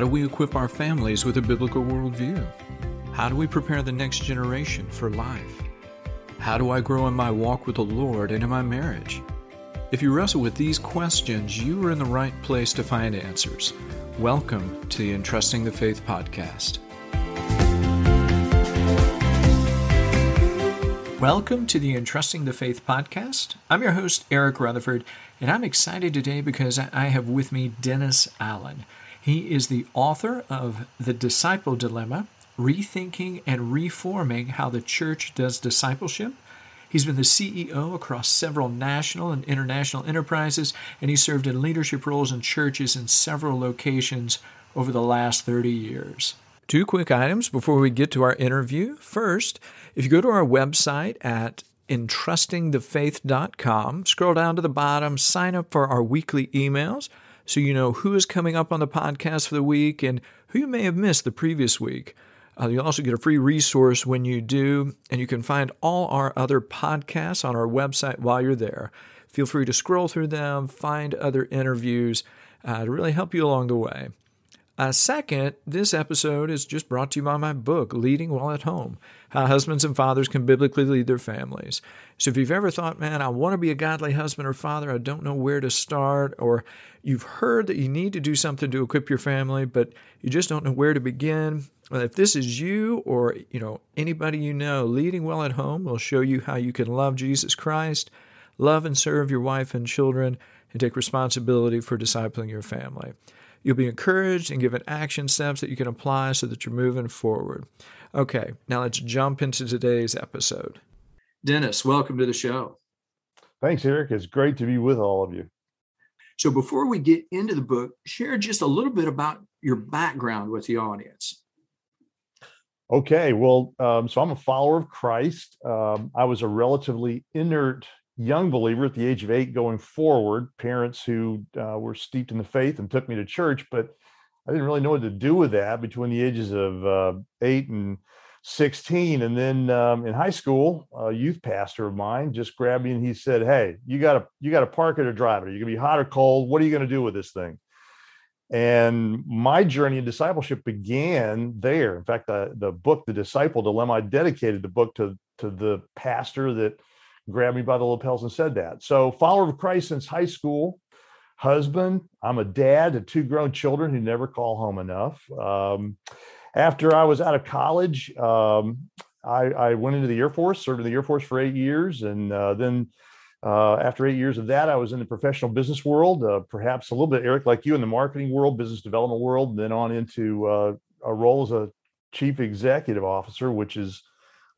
How do we equip our families with a biblical worldview? How do we prepare the next generation for life? How do I grow in my walk with the Lord and in my marriage? If you wrestle with these questions, you are in the right place to find answers. Welcome to the Entrusting the Faith podcast. Welcome to the Entrusting the Faith podcast. I'm your host, Eric Rutherford, and I'm excited today because I have with me Dennis Allen. He is the author of The Disciple Dilemma Rethinking and Reforming How the Church Does Discipleship. He's been the CEO across several national and international enterprises, and he served in leadership roles in churches in several locations over the last 30 years. Two quick items before we get to our interview. First, if you go to our website at entrustingthefaith.com, scroll down to the bottom, sign up for our weekly emails so you know who is coming up on the podcast for the week and who you may have missed the previous week. Uh, you'll also get a free resource when you do, and you can find all our other podcasts on our website while you're there. Feel free to scroll through them, find other interviews uh, to really help you along the way. Uh, second, this episode is just brought to you by my book, Leading Well at Home How Husbands and Fathers Can Biblically Lead Their Families. So, if you've ever thought, man, I want to be a godly husband or father, I don't know where to start, or you've heard that you need to do something to equip your family, but you just don't know where to begin, well, if this is you or you know anybody you know, Leading Well at Home will show you how you can love Jesus Christ, love and serve your wife and children, and take responsibility for discipling your family. You'll be encouraged and given action steps that you can apply so that you're moving forward. Okay, now let's jump into today's episode. Dennis, welcome to the show. Thanks, Eric. It's great to be with all of you. So, before we get into the book, share just a little bit about your background with the audience. Okay, well, um, so I'm a follower of Christ. Um, I was a relatively inert young believer at the age of eight going forward, parents who uh, were steeped in the faith and took me to church, but I didn't really know what to do with that between the ages of uh, eight and 16. And then um, in high school, a youth pastor of mine just grabbed me and he said, Hey, you got to, you got to park it or drive it. You're gonna be hot or cold. What are you going to do with this thing? And my journey in discipleship began there. In fact, the, the book, The Disciple Dilemma, I dedicated the book to, to the pastor that grabbed me by the lapels and said that. So, follower of Christ since high school, husband. I'm a dad to two grown children who never call home enough. Um, after I was out of college, um, I, I, went into the Air Force, served in the Air Force for eight years, and uh, then uh, after eight years of that, I was in the professional business world, uh, perhaps a little bit, Eric, like you, in the marketing world, business development world, then on into uh, a role as a chief executive officer, which is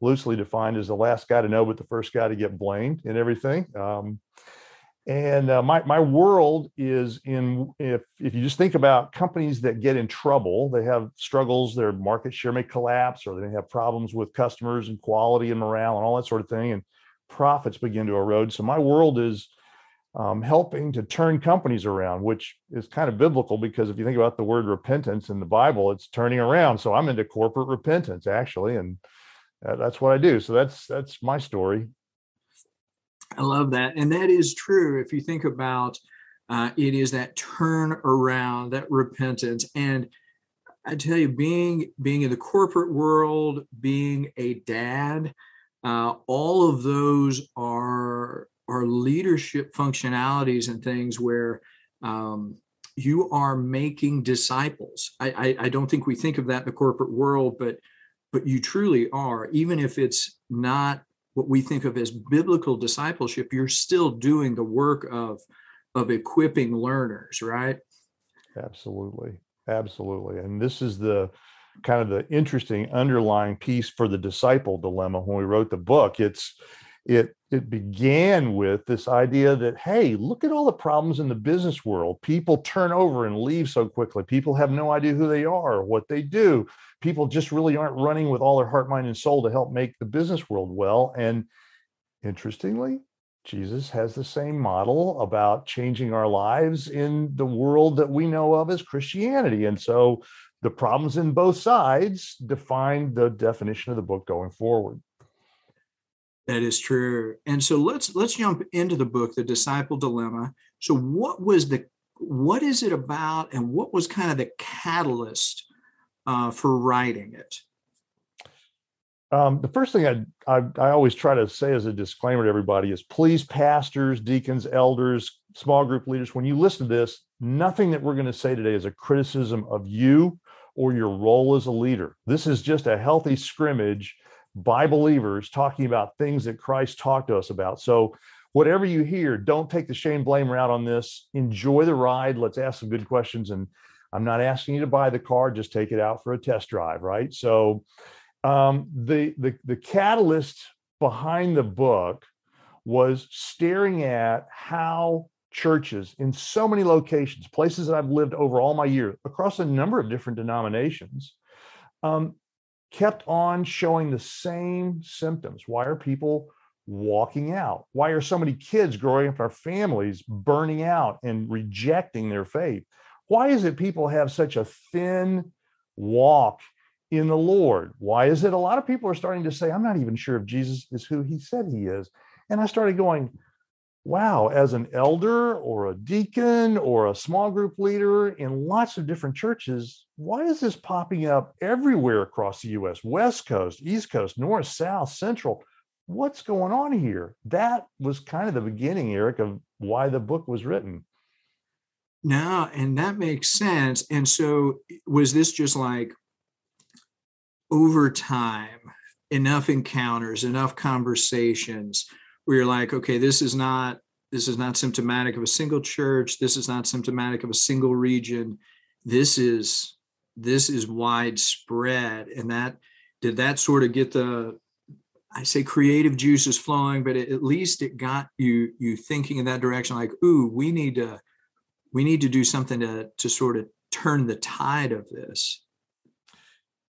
loosely defined as the last guy to know, but the first guy to get blamed and everything. Um, and uh, my my world is in if if you just think about companies that get in trouble, they have struggles, their market share may collapse, or they may have problems with customers and quality and morale and all that sort of thing, and profits begin to erode. So my world is um, helping to turn companies around, which is kind of biblical because if you think about the word repentance in the Bible, it's turning around. So I'm into corporate repentance actually, and that's what I do. So that's that's my story. I love that, and that is true. If you think about uh, it, is that turn around, that repentance, and I tell you, being being in the corporate world, being a dad, uh, all of those are are leadership functionalities and things where um, you are making disciples. I, I, I don't think we think of that in the corporate world, but but you truly are, even if it's not what we think of as biblical discipleship, you're still doing the work of of equipping learners, right? Absolutely. Absolutely. And this is the kind of the interesting underlying piece for the disciple dilemma when we wrote the book. It's it it began with this idea that hey look at all the problems in the business world. People turn over and leave so quickly. People have no idea who they are or what they do. People just really aren't running with all their heart mind and soul to help make the business world well. And interestingly jesus has the same model about changing our lives in the world that we know of as christianity. And so the problems in both sides define the definition of the book going forward that is true. And so let's let's jump into the book, The Disciple Dilemma. So what was the what is it about, and what was kind of the catalyst uh, for writing it? Um, the first thing I, I, I always try to say as a disclaimer to everybody is please pastors deacons elders small group leaders when you listen to this nothing that we're going to say today is a criticism of you or your role as a leader this is just a healthy scrimmage by believers talking about things that christ talked to us about. So whatever you hear don't take the shame blame route on this. Enjoy the ride. Let's ask some good questions. And i'm not asking you to buy the car. Just take it out for a test drive right? So um, the, the the catalyst behind the book was staring at how churches in so many locations, places that I've lived over all my years across a number of different denominations, um, kept on showing the same symptoms. Why are people walking out? Why are so many kids growing up in our families burning out and rejecting their faith? Why is it people have such a thin walk in the Lord. Why is it a lot of people are starting to say, I'm not even sure if Jesus is who he said he is? And I started going, wow, as an elder or a deacon or a small group leader in lots of different churches, why is this popping up everywhere across the US? West Coast, East Coast, North, South, Central. What's going on here? That was kind of the beginning, Eric, of why the book was written. No, and that makes sense. And so was this just like over time, enough encounters, enough conversations where you're like, okay, this is not this is not symptomatic of a single church. This is not symptomatic of a single region. This is this is widespread, and that did that sort of get the I say creative juices flowing, but at least it got you you thinking in that direction. Like, ooh, we need to we need to do something to to sort of turn the tide of this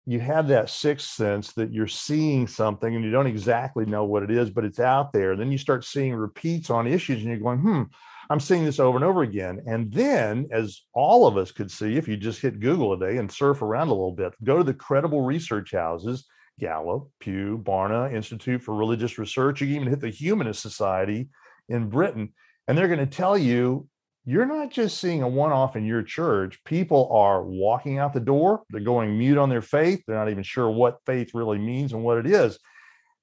you have that sixth sense that you're seeing something and you don't exactly know what it is, but it's out there. Then you start seeing repeats on issues and you're going, hmm, I'm seeing this over and over again. And then, as all of us could see, if you just hit Google a day and surf around a little bit, go to the credible research houses, Gallup, Pew, Barna, Institute for Religious Research. You can even hit the Humanist Society in Britain, and they're going to tell you you're not just seeing a one off in your church. People are walking out the door, they're going mute on their faith. They're not even sure what faith really means and what it is.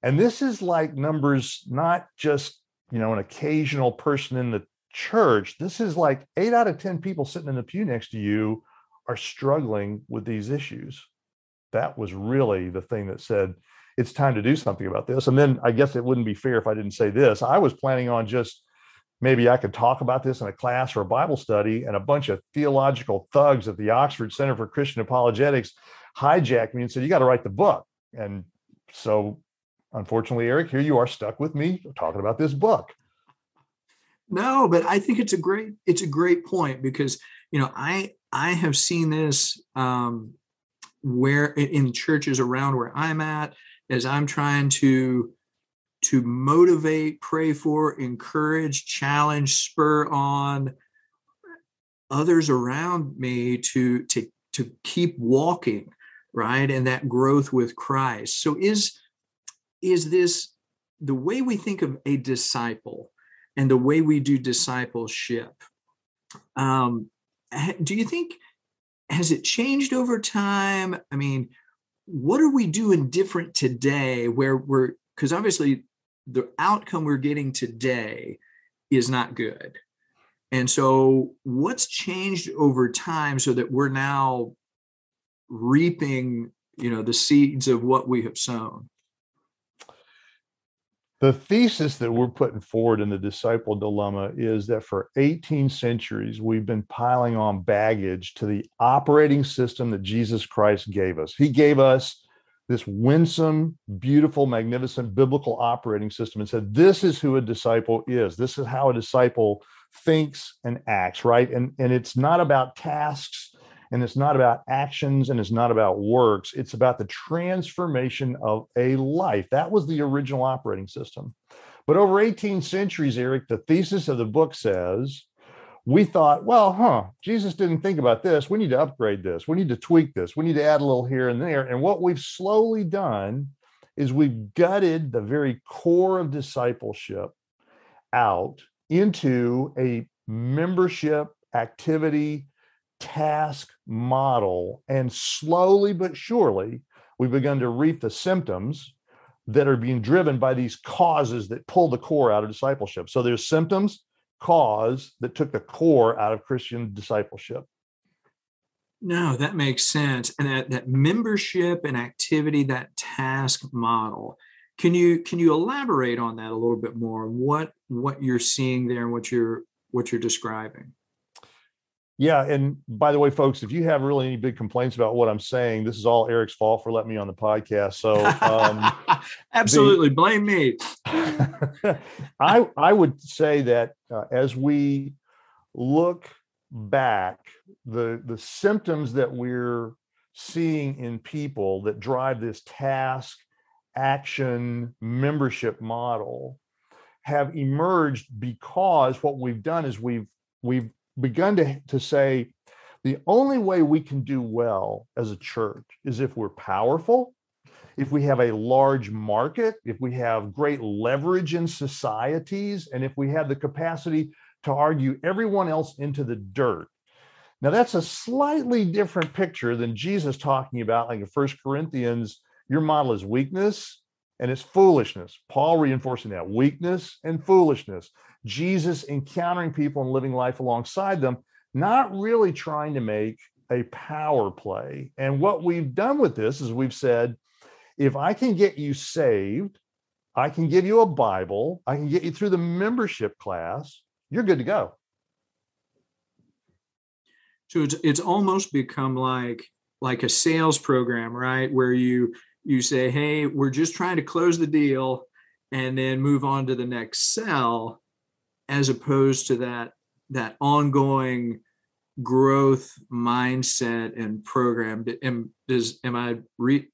And this is like numbers, not just, you know, an occasional person in the church. This is like eight out of 10 people sitting in the pew next to you are struggling with these issues. That was really the thing that said, it's time to do something about this. And then I guess it wouldn't be fair if I didn't say this. I was planning on just maybe I could talk about this in a class or a Bible study, and a bunch of theological thugs at the Oxford Center for Christian Apologetics hijacked me and said, You got to write the book. And so, unfortunately, Eric, here you are stuck with me talking about this book. No, but I think it's a great it's a great point because you know I I have seen this um, where in churches around where I'm at as I'm trying to to motivate, pray for, encourage, challenge, spur on others around me to to to keep walking, right? And that growth with Christ. So is is this the way we think of a disciple and the way we do discipleship? Um, do you think has it changed over time? I mean, what are we doing different today where we're because obviously the outcome we're getting today is not good. And so, what's changed over time so that we're now reaping, you know, the seeds of what we have sown? The thesis that we're putting forward in the disciple dilemma is that for 18 centuries, we've been piling on baggage to the operating system that Jesus Christ gave us. He gave us this winsome, beautiful, magnificent biblical operating system and said, This is who a disciple is. This is how a disciple thinks and acts, right? And, and it's not about tasks and it's not about actions and it's not about works. It's about the transformation of a life. That was the original operating system. But over 18 centuries, Eric, the thesis of the book says we thought, well, huh, Jesus didn't think about this. We need to upgrade this. We need to tweak this. We need to add a little here and there. And what we've slowly done is we've gutted the very core of discipleship out into a membership activity, task model. And slowly but surely, we've begun to reap the symptoms that are being driven by these causes that pull the core out of discipleship. So there's symptoms, cause that took the core out of Christian discipleship. No, that makes sense. And that, that membership and activity, that task model. Can you can you elaborate on that a little bit more? What what you're seeing there and what you're what you're describing? Yeah, and by the way, folks, if you have really any big complaints about what I'm saying, this is all Eric's fault for letting me on the podcast. So, um, absolutely, the, blame me. I I would say that uh, as we look back, the the symptoms that we're seeing in people that drive this task, action, membership model have emerged because what we've done is we've we've begun to, to say the only way we can do well as a church is if we're powerful, if we have a large market, if we have great leverage in societies, and if we have the capacity to argue everyone else into the dirt. Now, that's a slightly different picture than Jesus talking about, like in First Corinthians, your model is weakness and it's foolishness. Paul reinforcing that weakness and foolishness. Jesus encountering people and living life alongside them, not really trying to make a power play. And what we've done with this is we've said, if I can get you saved, I can give you a Bible, I can get you through the membership class, you're good to go. So it's it's almost become like like a sales program, right? Where you you say, hey, we're just trying to close the deal and then move on to the next sell as opposed to that that ongoing growth mindset and program. Am, does am i re,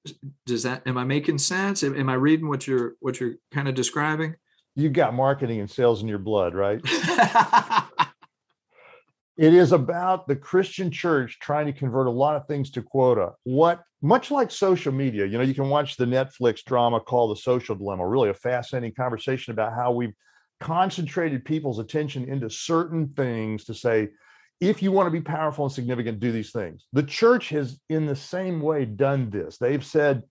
does that am i making sense? Am, am i reading what you're what you're kind of describing? You've got marketing and sales in your blood right? It is about the christian church trying to convert a lot of things to quota. What much like social media you know you can watch the netflix drama called the social dilemma really a fascinating conversation about how we've concentrated people's attention into certain things to say, if you want to be powerful and significant, do these things. The church has, in the same way, done this. They've said,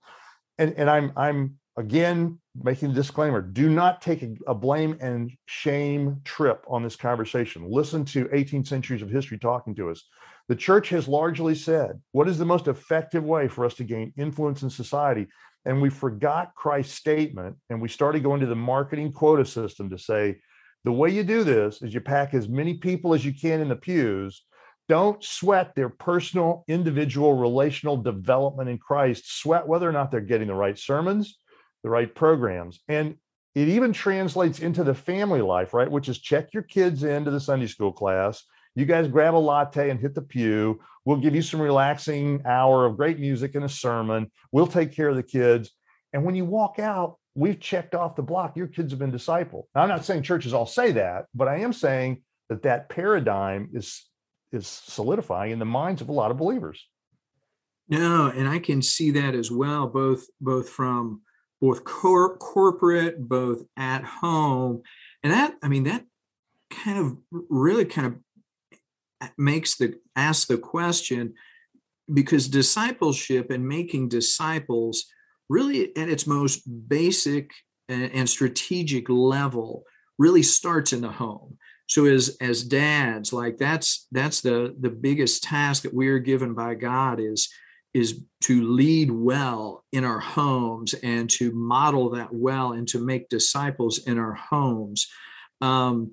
and, and I'm I'm again making a disclaimer: do not take a, a blame and shame trip on this conversation. Listen to 18 centuries of history talking to us. The church has largely said, what is the most effective way for us to gain influence in society? And we forgot Christ's statement and we started going to the marketing quota system to say the way you do this is you pack as many people as you can in the pews. Don't sweat their personal, individual, relational development in Christ. Sweat whether or not they're getting the right sermons, the right programs. And it even translates into the family life, right? Which is check your kids into the Sunday school class you guys grab a latte and hit the pew. We'll give you some relaxing hour of great music and a sermon. We'll take care of the kids. And when you walk out, we've checked off the block. Your kids have been discipled. Now, I'm not saying churches all say that, but I am saying that that paradigm is is solidifying in the minds of a lot of believers. No, and I can see that as well, both both from both cor- corporate, both at home, and that I mean that kind of really kind of makes the ask the question because discipleship and making disciples really at its most basic and, strategic level really starts in the home. So as as dads like that's that's the the biggest task that we are given by god is is to lead well in our homes and to model that well and to make disciples in our homes. Um,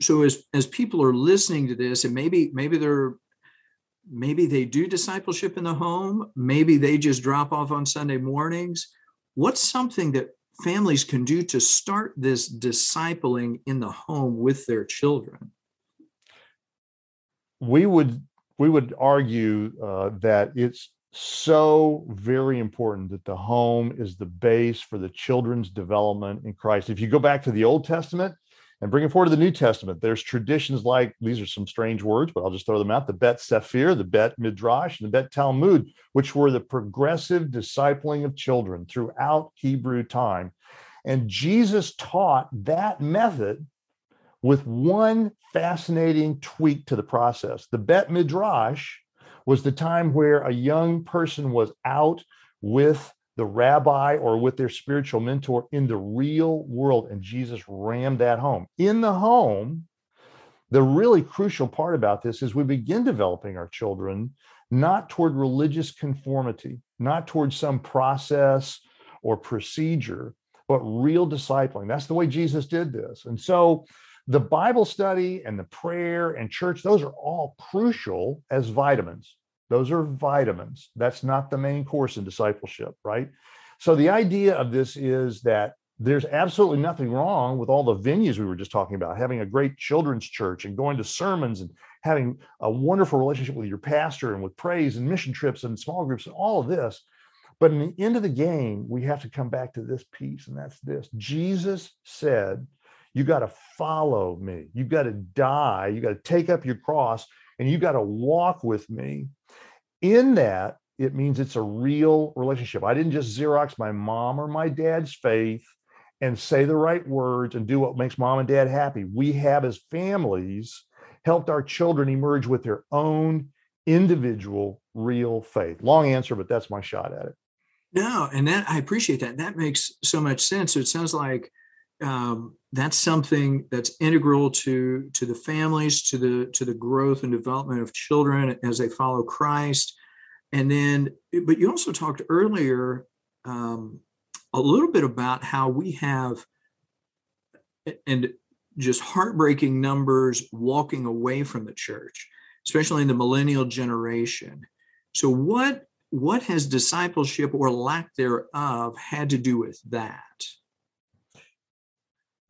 so as as people are listening to this and maybe maybe they're maybe they do discipleship in the home maybe they just drop off on sunday mornings what's something that families can do to start this discipling in the home with their children? We would we would argue uh, that it's so very important that the home is the base for the children's development in christ. If you go back to the old testament and bringing forward to the New Testament, there's traditions like these are some strange words, but I'll just throw them out the Bet Sefer, the Bet Midrash, and the Bet Talmud, which were the progressive discipling of children throughout Hebrew time. And Jesus taught that method with one fascinating tweak to the process. The Bet Midrash was the time where a young person was out with the rabbi or with their spiritual mentor in the real world. And Jesus rammed that home. In the home, the really crucial part about this is we begin developing our children not toward religious conformity, not toward some process or procedure, but real discipling. That's the way Jesus did this. And so the Bible study and the prayer and church, those are all crucial as vitamins. Those are vitamins. That's not the main course in discipleship, right? So the idea of this is that there's absolutely nothing wrong with all the venues we were just talking about, having a great children's church and going to sermons and having a wonderful relationship with your pastor and with praise and mission trips and small groups and all of this. But in the end of the game, we have to come back to this piece, and that's this Jesus said, You got to follow me. You got to die. You got to take up your cross and you got to walk with me. In that, it means it's a real relationship. I didn't just Xerox my mom or my dad's faith and say the right words and do what makes mom and dad happy. We have, as families, helped our children emerge with their own individual real faith. Long answer, but that's my shot at it. No, and that I appreciate that. That makes so much sense. So it sounds like um, that's something that's integral to to the families, to the to the growth and development of children as they follow Christ. And then, but you also talked earlier um, a little bit about how we have and just heartbreaking numbers walking away from the church, especially in the millennial generation. So, what what has discipleship or lack thereof had to do with that?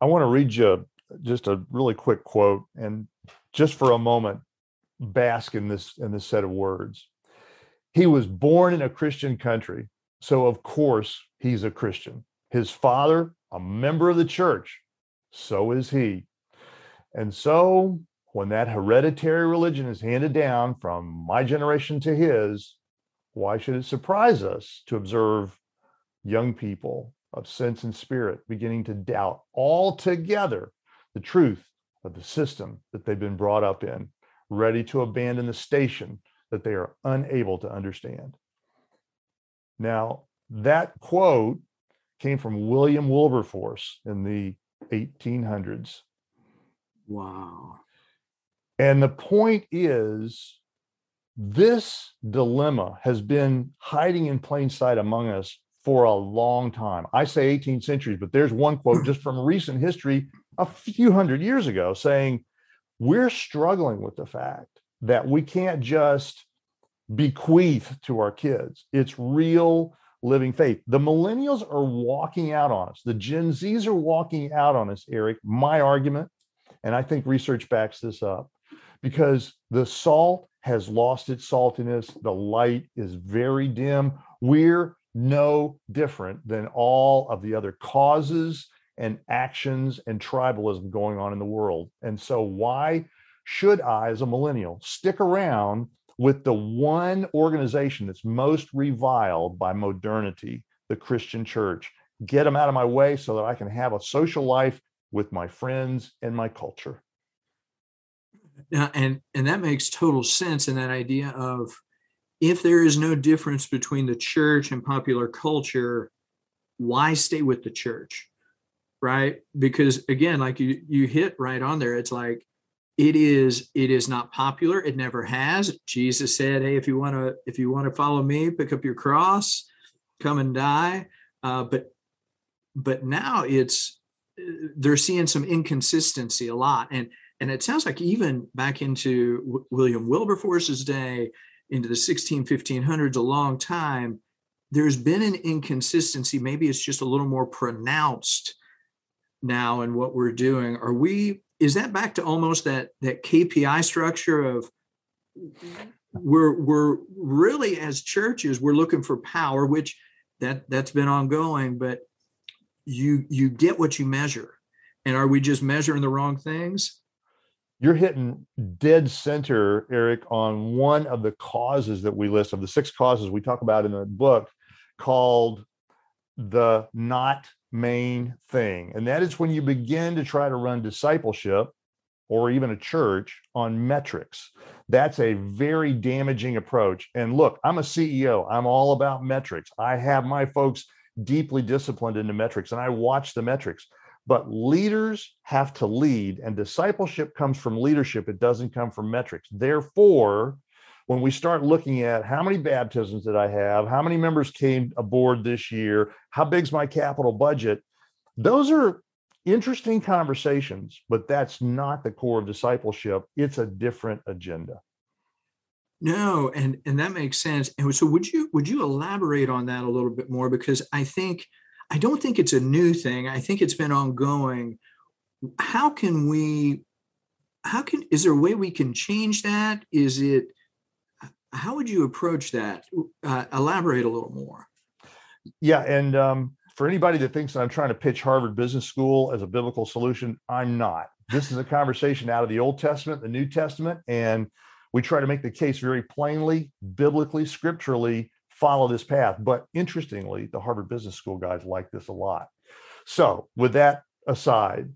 I want to read you just a really quick quote and just for a moment bask in this in this set of words. He was born in a Christian country, so of course he's a Christian. His father, a member of the church, so is he. And so when that hereditary religion is handed down from my generation to his, why should it surprise us to observe young people of sense and spirit beginning to doubt altogether the truth of the system that they've been brought up in, ready to abandon the station that they are unable to understand? Now, that quote came from William Wilberforce in the 1800s. Wow. And the point is this dilemma has been hiding in plain sight among us for a long time. I say 18 centuries, but there's one quote just from recent history a few hundred years ago saying, We're struggling with the fact that we can't just bequeath to our kids. It's real living faith. The millennials are walking out on us. The Gen Zs are walking out on us, Eric. My argument, and I think research backs this up, because the salt has lost its saltiness. The light is very dim. We're no different than all of the other causes and actions and tribalism going on in the world. And so, why should I, as a millennial, stick around with the one organization that's most reviled by modernity, the Christian church? Get them out of my way so that I can have a social life with my friends and my culture. Uh, and and that makes total sense in that idea of if there is no difference between the church and popular culture why stay with the church? Right? Because again like you you hit right on there. It's like it is it is not popular. It never has. Jesus said hey if you want to if you want to follow me pick up your cross come and die. Uh, but but now it's they're seeing some inconsistency a lot. And and it sounds like even back into w- William Wilberforce's day, into the 16, 1500s, a long time, there's been an inconsistency. Maybe it's just a little more pronounced now in what we're doing. Are we, is that back to almost that, that KPI structure of we're, we're really as churches, we're looking for power, which that that's been ongoing, but you, you get what you measure. And are we just measuring the wrong things? You're hitting dead center, Eric, on one of the causes that we list of the six causes we talk about in the book called the not main thing. And that is when you begin to try to run discipleship or even a church on metrics. That's a very damaging approach. And look, I'm a CEO, I'm all about metrics. I have my folks deeply disciplined into metrics and I watch the metrics. But leaders have to lead, and discipleship comes from leadership. It doesn't come from metrics. Therefore, when we start looking at how many baptisms did I have, how many members came aboard this year, how big's my capital budget, those are interesting conversations, but that's not the core of discipleship. It's a different agenda. No, and and that makes sense. And so would you would you elaborate on that a little bit more because I think I don't think it's a new thing. I think it's been ongoing. How can we, how can, is there a way we can change that? Is it, how would you approach that? Uh, elaborate a little more. Yeah. And um, for anybody that thinks that I'm trying to pitch Harvard Business School as a biblical solution, I'm not. This is a conversation out of the Old Testament, the New Testament, and we try to make the case very plainly, biblically, scripturally follow this path. But interestingly, the Harvard Business School guys like this a lot. So, with that aside,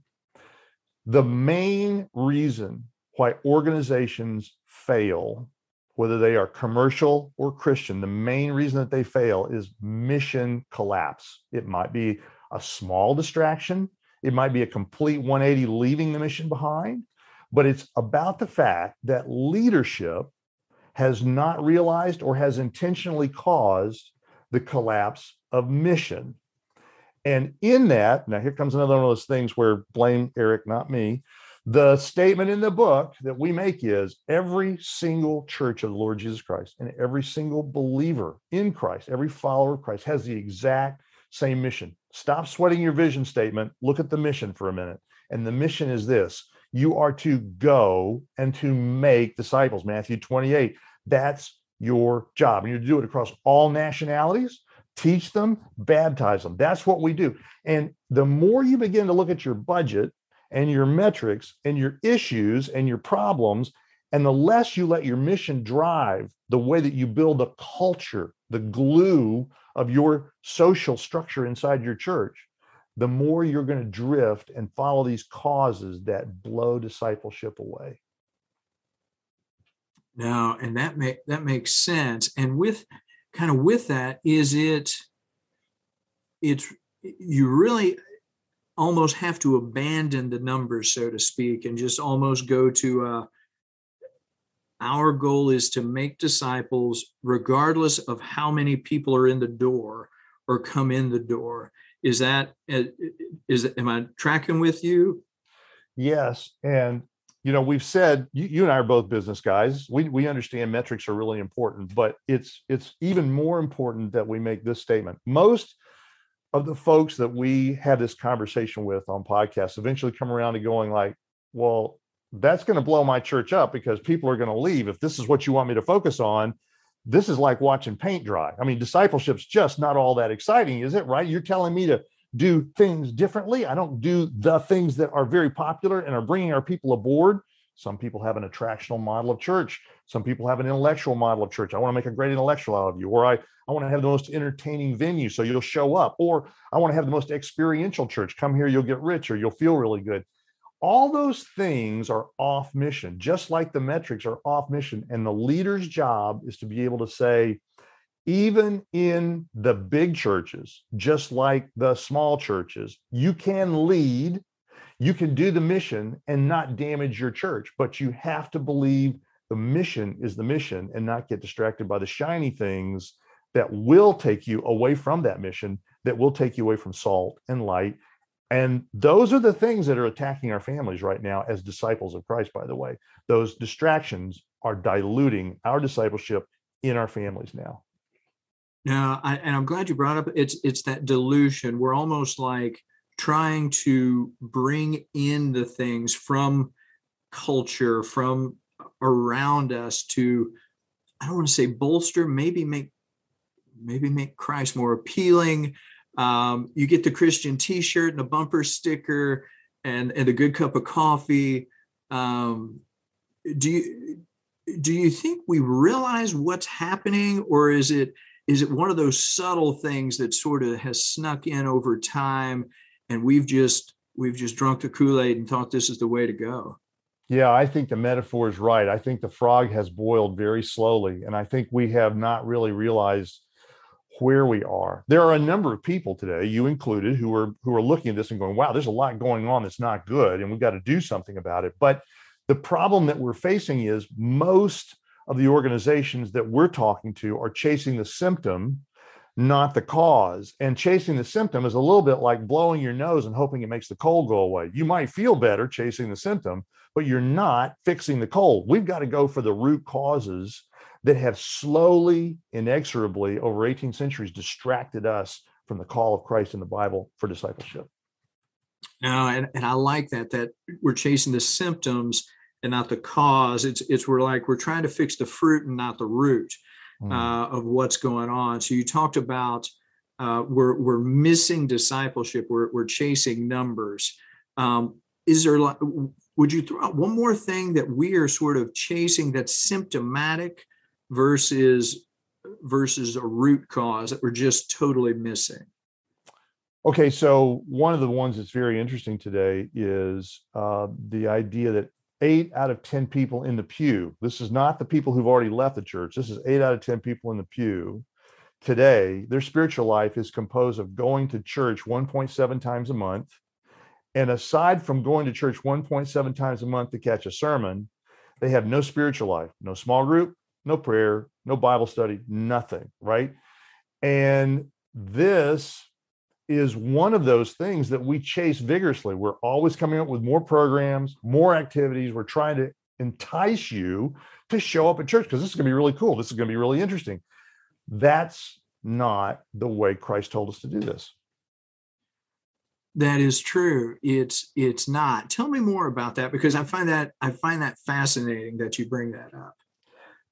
the main reason why organizations fail, whether they are commercial or Christian, the main reason that they fail is mission collapse. It might be a small distraction, it might be a complete 180 leaving the mission behind, but it's about the fact that leadership has not realized or has intentionally caused the collapse of mission. And in that, now here comes another one of those things where blame Eric, not me. The statement in the book that we make is every single church of the Lord Jesus Christ and every single believer in Christ, every follower of Christ has the exact same mission. Stop sweating your vision statement. Look at the mission for a minute. And the mission is this you are to go and to make disciples. Matthew 28. That's your job. And you do it across all nationalities, teach them, baptize them. That's what we do. And the more you begin to look at your budget and your metrics and your issues and your problems, and the less you let your mission drive the way that you build a culture, the glue of your social structure inside your church, the more you're going to drift and follow these causes that blow discipleship away. Now, and that make that makes sense. And with kind of with that, is it it's you really almost have to abandon the numbers, so to speak, and just almost go to uh, our goal is to make disciples regardless of how many people are in the door or come in the door is that uh, am i tracking with you? Yes and you know we've said you, you and i are both business guys. We, we understand metrics are really important but it's it's even more important that we make this statement. Most of the folks that we have this conversation with on podcasts eventually come around to going like well that's going to blow my church up because people are going to leave if this is what you want me to focus on this is like watching paint dry. I mean, discipleship's just not all that exciting, is it? Right? You're telling me to do things differently. I don't do the things that are very popular and are bringing our people aboard. Some people have an attractional model of church. Some people have an intellectual model of church. I want to make a great intellectual out of you, or I, I want to have the most entertaining venue so you'll show up, or I want to have the most experiential church. Come here, you'll get rich, or you'll feel really good all those things are off mission, just like the metrics are off mission. And the leader's job is to be able to say, even in the big churches, just like the small churches, you can lead, you can do the mission and not damage your church, but you have to believe the mission is the mission and not get distracted by the shiny things that will take you away from that mission, that will take you away from salt and light and those are the things that are attacking our families right now as disciples of Christ, by the way. Those distractions are diluting our discipleship in our families now. Now, I, and I'm glad you brought up it's it's that dilution. We're almost like trying to bring in the things from culture, from around us to, I don't want to say bolster, maybe make maybe make Christ more appealing, um, you get the Christian T-shirt and a bumper sticker and and a good cup of coffee. Um, do you do you think we realize what's happening, or is it is it one of those subtle things that sort of has snuck in over time, and we've just we've just drunk the Kool Aid and thought this is the way to go? Yeah, I think the metaphor is right. I think the frog has boiled very slowly, and I think we have not really realized where we are. There are a number of people today, you included, who are who are looking at this and going, "Wow, there's a lot going on that's not good, and we've got to do something about it." But the problem that we're facing is most of the organizations that we're talking to are chasing the symptom, not the cause. And chasing the symptom is a little bit like blowing your nose and hoping it makes the cold go away. You might feel better chasing the symptom, but you're not fixing the cold. We've got to go for the root causes that have slowly, inexorably, over 18 centuries, distracted us from the call of Christ in the Bible for discipleship. No, and, and I like that, that we're chasing the symptoms and not the cause. It's it's we're like we're trying to fix the fruit and not the root mm. uh, of what's going on. So you talked about uh, we're we're missing discipleship. We're we're chasing numbers. Um, is there like would you throw out one more thing that we are sort of chasing that's symptomatic versus versus a root cause that we're just totally missing? Okay, so one of the ones that's very interesting today is uh, the idea that eight out of 10 people in the pew, this is not the people who've already left the church, this is eight out of 10 people in the pew today, their spiritual life is composed of going to church 1.7 times a month. And aside from going to church 1.7 times a month to catch a sermon, they have no spiritual life, no small group, no prayer, no Bible study, nothing, right? And this is one of those things that we chase vigorously. We're always coming up with more programs, more activities. We're trying to entice you to show up at church because this is going to be really cool. This is going to be really interesting. That's not the way Christ told us to do this. That is true. It's it's not. Tell me more about that because I find that I find that fascinating that you bring that up.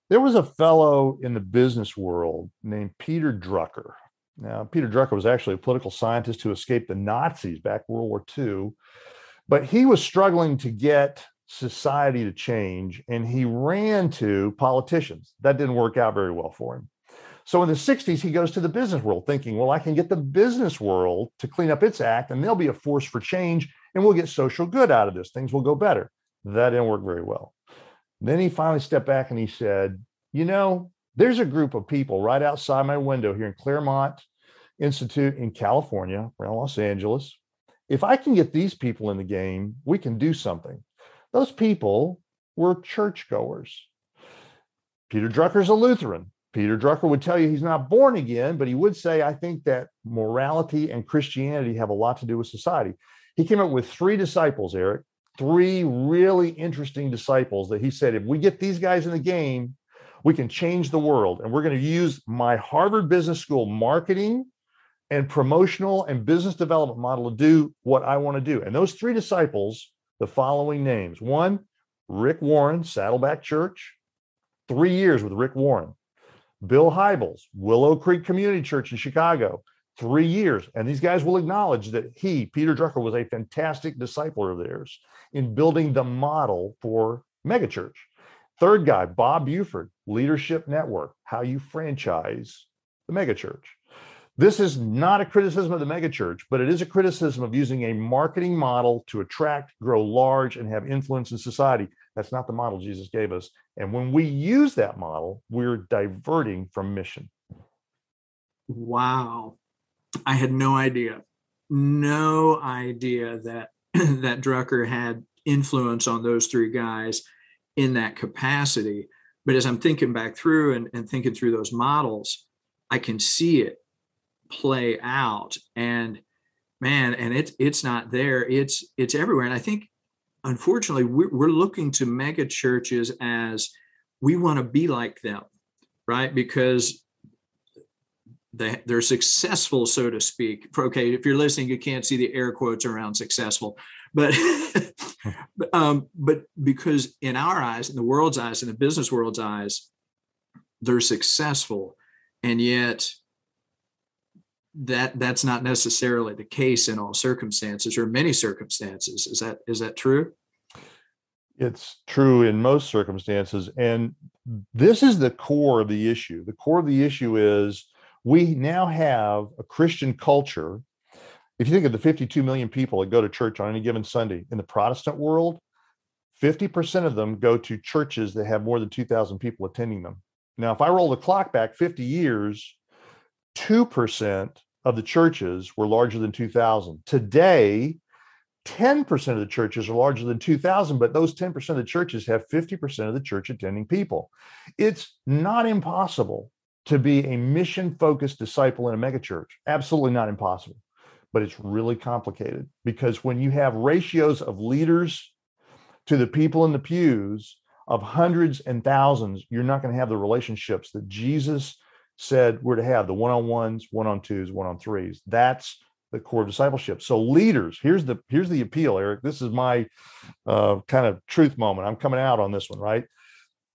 There was a fellow in the business world named Peter Drucker. Now, Peter Drucker was actually a political scientist who escaped the Nazis back World War II, but he was struggling to get society to change and he ran to politicians. That didn't work out very well for him. So in the 60s, he goes to the business world thinking, well, I can get the business world to clean up its act and they'll be a force for change and we'll get social good out of this. Things will go better. That didn't work very well. Then he finally stepped back and he said, you know, there's a group of people right outside my window here in Claremont Institute in California, around Los Angeles. If I can get these people in the game, we can do something. Those people were churchgoers. Peter Drucker's a Lutheran. Peter Drucker would tell you he's not born again, but he would say, I think that morality and Christianity have a lot to do with society. He came up with three disciples, Eric, three really interesting disciples that he said, if we get these guys in the game, we can change the world. And we're going to use my Harvard Business School marketing and promotional and business development model to do what I want to do. And those three disciples, the following names one, Rick Warren, Saddleback Church, three years with Rick Warren. Bill Hybels, Willow Creek Community Church in Chicago, three years. And these guys will acknowledge that he, Peter Drucker, was a fantastic disciple of theirs in building the model for megachurch. Third guy, Bob Buford, Leadership Network, how you franchise the megachurch. This is not a criticism of the megachurch, but it is a criticism of using a marketing model to attract, grow large, and have influence in society. That's not the model Jesus gave us. And when we use that model, we're diverting from mission. Wow. I had no idea. No idea that that Drucker had influence on those three guys in that capacity. But as I'm thinking back through and, and thinking through those models, I can see it play out. And man, and it's it's not there. It's it's everywhere. And I think unfortunately we're, we're looking to mega churches as we want to be like them, right? Because they, they're successful, so to speak. Okay, if you're listening, you can't see the air quotes around successful, but um, but because in our eyes, in the world's eyes, in the business world's eyes, they're successful, and yet that that's not necessarily the case in all circumstances or many circumstances. Is that is that true? It's true in most circumstances, and this is the core of the issue. The core of the issue is we now have a Christian culture if you think of the 52 million people that go to church on any given Sunday in the Protestant world, 50% of them go to churches that have more than 2,000 people attending them. Now, if I roll the clock back 50 years, 2% of the churches were larger than 2,000. Today, 10% of the churches are larger than 2,000, but those 10% of the churches have 50% of the church attending people. It's not impossible to be a mission focused disciple in a megachurch. Absolutely not impossible, but it's really complicated because when you have ratios of leaders to the people in the pews of hundreds and thousands, you're not going to have the relationships that Jesus said we're to have the one on ones, one on twos, one on threes. That's the core of discipleship. So leaders, here's the here's the appeal, Eric. This is my uh, kind of truth moment. I'm coming out on this one, right?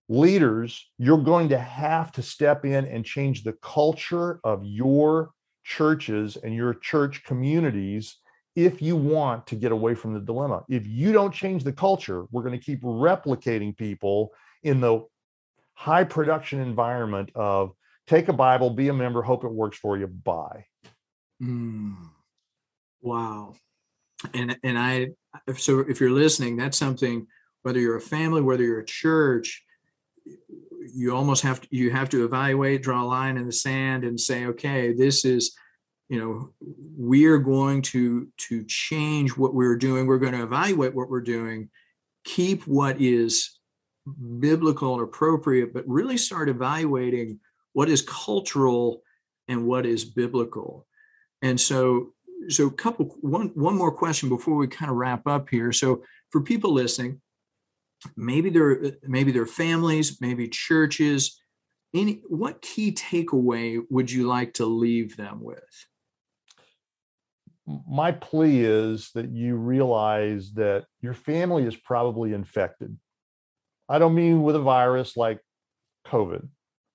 Leaders, you're going to have to step in and change the culture of your churches and your church communities if you want to get away from the dilemma. If you don't change the culture, we're going to keep replicating people in the high production environment of take a Bible, be a member, hope it works for you, bye. Mm. Wow. And and I so if you're listening, that's something whether you're a family, whether you're a church, you almost have to you have to evaluate, draw a line in the sand and say, okay, this is you know we are going to to change what we're doing. We're going to evaluate what we're doing keep what is biblical and appropriate but really start evaluating what is cultural and what is biblical. And so so a couple one one more question before we kind of wrap up here. So for people listening maybe they're maybe their families maybe churches any what key takeaway would you like to leave them with my plea is that you realize that your family is probably infected. I don't mean with a virus like COVID.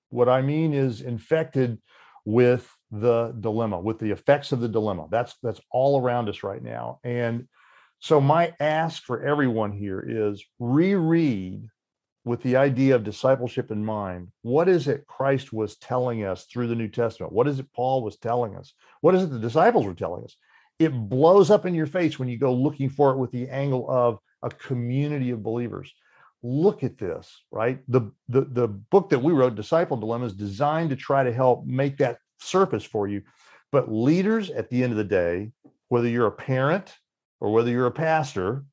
What I mean is infected with the dilemma, with the effects of the dilemma. That's that's all around us right now. And so my ask for everyone here is reread with the idea of discipleship in mind. What is it Christ was telling us through the New Testament? What is it Paul was telling us? What is it the disciples were telling us? it blows up in your face when you go looking for it with the angle of a community of believers look at this right the, the the book that we wrote disciple dilemma is designed to try to help make that surface for you but leaders at the end of the day whether you're a parent or whether you're a pastor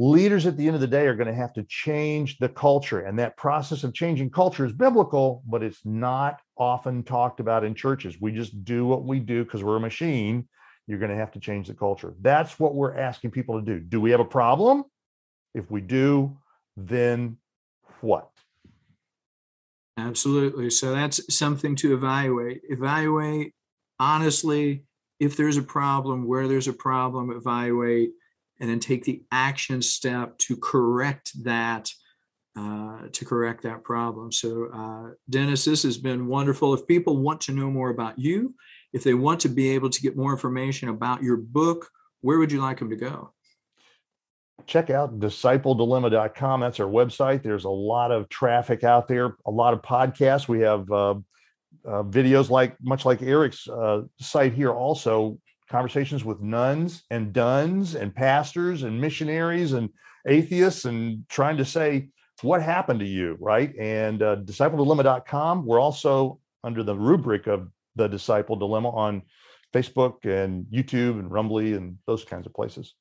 leaders at the end of the day are going to have to change the culture and that process of changing culture is biblical but it's not often talked about in churches we just do what we do because we're a machine you're going to have to change the culture. That's what we're asking people to do. Do we have a problem? If we do, then what? Absolutely. So that's something to evaluate. Evaluate honestly if there's a problem, where there's a problem, evaluate, and then take the action step to correct that. Uh, to correct that problem. So, uh, Dennis, this has been wonderful. If people want to know more about you, if they want to be able to get more information about your book, where would you like them to go? Check out discipledilemma.com. That's our website. There's a lot of traffic out there, a lot of podcasts. We have uh, uh, videos like much like Eric's uh, site here, also conversations with nones and dones and pastors and missionaries and atheists and trying to say what happened to you, right? And uh, discipledilemma.com. We're also under the rubric of the disciple dilemma on Facebook and YouTube and Rumble and those kinds of places.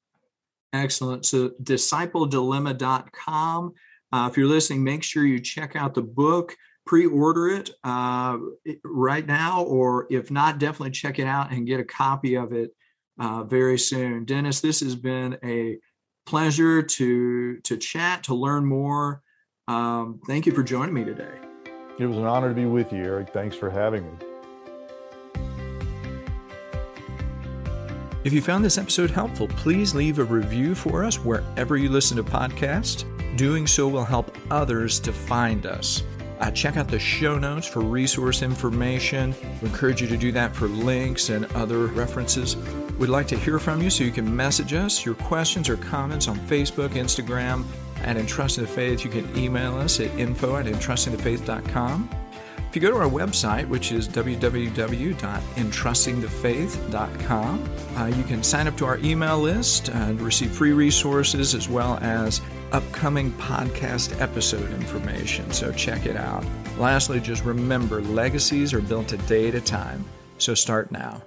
Excellent. So discipledilemma.com. Uh, if you're listening, make sure you check out the book, pre-order it uh, right now, or if not, definitely check it out and get a copy of it uh, very soon. Dennis, this has been a pleasure to to chat, to learn more. Um, thank you for joining me today. It was an honor to be with you, Eric. Thanks for having me. If you found this episode helpful, please leave a review for us wherever you listen to podcasts. Doing so will help others to find us. Uh, check out the show notes for resource information. We encourage you to do that for links and other references. We'd like to hear from you, so you can message us your questions or comments on Facebook, Instagram, at to Faith. You can email us at info at entrustingthefaith.com. If you go to our website, which is www.entrustingthefaith.com, uh, you can sign up to our email list and receive free resources as well as upcoming podcast episode information. So check it out. Lastly, just remember legacies are built a day at a time. So start now.